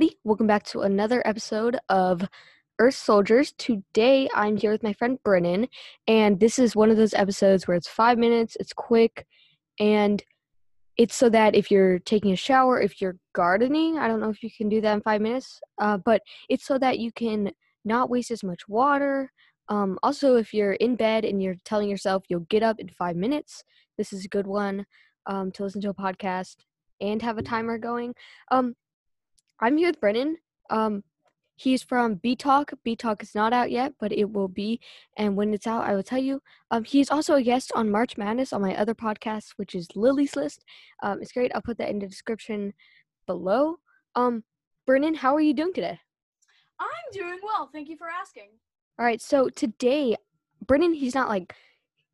everybody. Welcome back to another episode of Earth Soldiers. Today, I'm here with my friend Brennan, and this is one of those episodes where it's five minutes, it's quick, and it's so that if you're taking a shower, if you're gardening, I don't know if you can do that in five minutes, uh, but it's so that you can not waste as much water. Um, also, if you're in bed and you're telling yourself you'll get up in five minutes, this is a good one um, to listen to a podcast and have a timer going. Um, I'm here with Brennan. Um, he's from B Talk. B Talk is not out yet, but it will be. And when it's out, I will tell you. Um, he's also a guest on March Madness on my other podcast, which is Lily's List. Um, it's great. I'll put that in the description below. Um, Brennan, how are you doing today? I'm doing well. Thank you for asking. All right. So today, Brennan, he's not like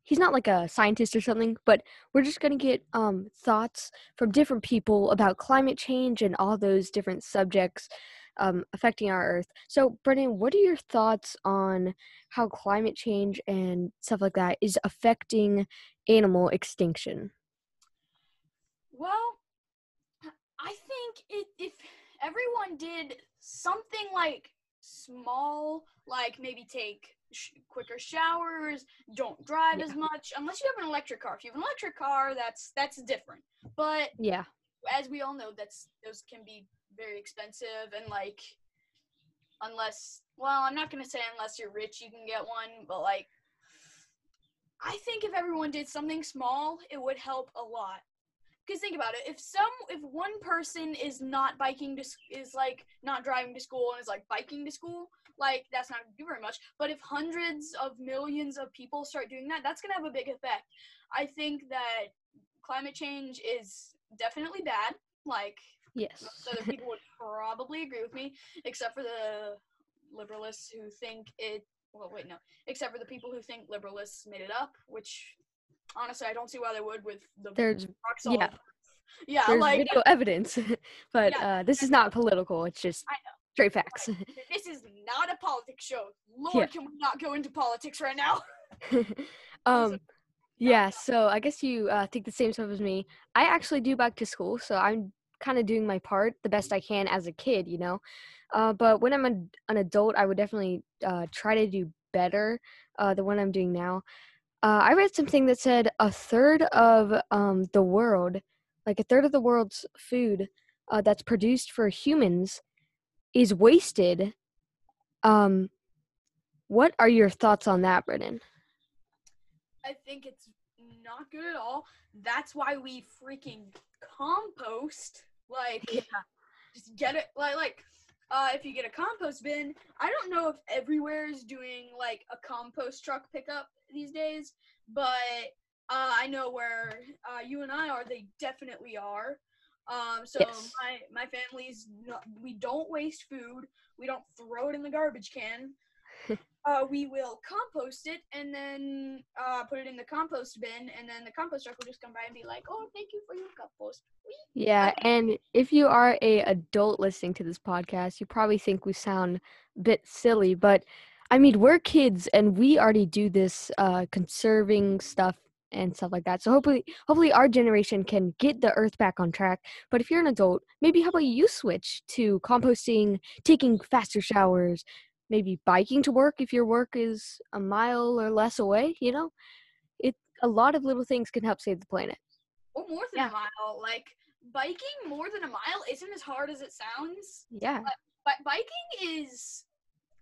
he's not like a scientist or something, but we're just going to get um, thoughts from different people about climate change and all those different subjects um, affecting our Earth. So, Brennan, what are your thoughts on how climate change and stuff like that is affecting animal extinction? Well, I think it, if everyone did something like small, like maybe take sh- quicker showers, don't drive Yeah. as much, unless you have an electric car. If you have an electric car, that's that's different. But Yeah. as we all know, that's those can be very expensive and like unless well, I'm not gonna say unless you're rich you can get one, but like I think if everyone did something small, it would help a lot. Because think about it, if some if one person is not biking to is like not driving to school and is like biking to school, like that's not gonna do very much. But if hundreds of millions of people start doing that, that's gonna have a big effect. I think that climate change is definitely bad. Like Yes. most other people would probably agree with me, except for the liberalists who think it. Well, wait, no. Except for the people who think liberalists made it up, which honestly I don't see why they would with the There's yeah. Yeah, There's like video evidence, but Yeah, uh, this is not political. It's just I know. Straight facts. this is not a politics show. Lord, Yeah. can we not go into politics right now? um yeah so i guess you uh, think the same stuff as me i actually do back to school so i'm kind of doing my part the best i can as a kid you know uh, but when i'm an, an adult i would definitely uh, try to do better uh, than what i'm doing now uh, i read something that said a third of um, the world like a third of the world's food uh, that's produced for humans is wasted um what are your thoughts on that brennan I think it's not good at all. That's why we freaking compost. Like, Yeah. just get it. Like, like, uh, if you get a compost bin, I don't know if everywhere is doing like a compost truck pickup these days, but uh, I know where uh, you and I are. They definitely are. Um, so Yes. my my family's not, we don't waste food. We don't throw it in the garbage can. uh, we will compost it and then uh, put it in the compost bin, and then the compost truck will just come by and be like, "Oh, thank you for your compost." Yeah, and if you are a adult listening to this podcast, you probably think we sound a bit silly, but I mean, we're kids and we already do this uh conserving stuff and stuff like that. So hopefully hopefully our generation can get the earth back on track. But if you're an adult, maybe how about you switch to composting, taking faster showers, maybe biking to work if your work is a mile or less away, you know? It a lot of little things can help save the planet. Or more than Yeah. a mile. Like biking more than a mile isn't as hard as it sounds. Yeah. But biking is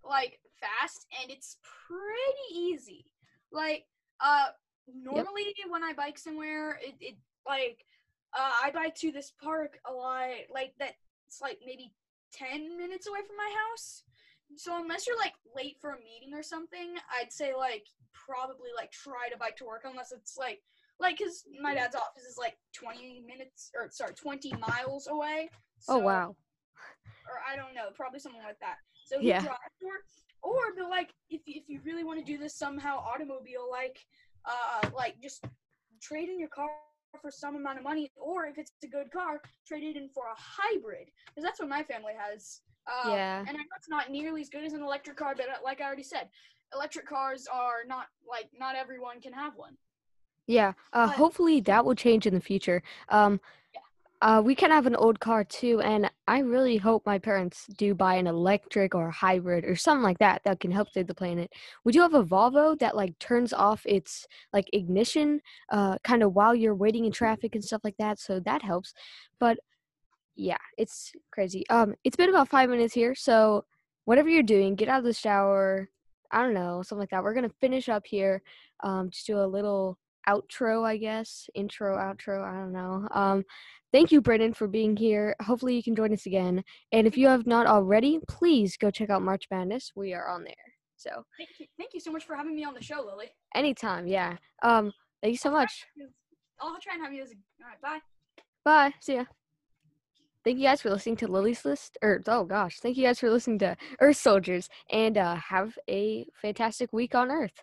like fast and it's pretty easy. Like uh normally when I bike somewhere it, it like uh I bike to this park a lot like that's like maybe 10 minutes away from my house. So unless you're like late for a meeting or something, I'd say like probably like try to bike to work unless it's like like cuz my dad's office is like 20 minutes or sorry 20 miles away. Oh wow. or I don't know, probably something like that. So Yeah. work. Or but like if if you really want to do this somehow automobile like uh like just trade in your car for some amount of money or if it's a good car trade it in for a hybrid because that's what my family has uh, Yeah. and I know it's not nearly as good as an electric car but uh, like I already said electric cars are not like not everyone can have one Yeah, uh, But- hopefully that will change in the future. Um. Uh, we can have an old car too, and I really hope my parents do buy an electric or hybrid or something like that that can help save the planet. We do have a Volvo that like turns off its like ignition, uh, kind of while you're waiting in traffic and stuff like that, so that helps. But yeah, it's crazy. Um, it's been about five minutes here, so whatever you're doing, get out of the shower. I don't know, something like that. We're gonna finish up here. Um, just do a little outro, I guess. Intro, outro. I don't know. Um, thank you, Brennan, for being here. Hopefully, you can join us again. And if you have not already, please go check out March Madness. We are on there. So Thank you, thank you so much for having me on the show, Lily. anytime, yeah. Um, thank you so much. I'll try and have you as a. All right, bye. Bye. See ya. Thank you guys for listening to Lily's List. Or oh gosh, thank you guys for listening to Earth Soldiers, and uh, have a fantastic week on Earth.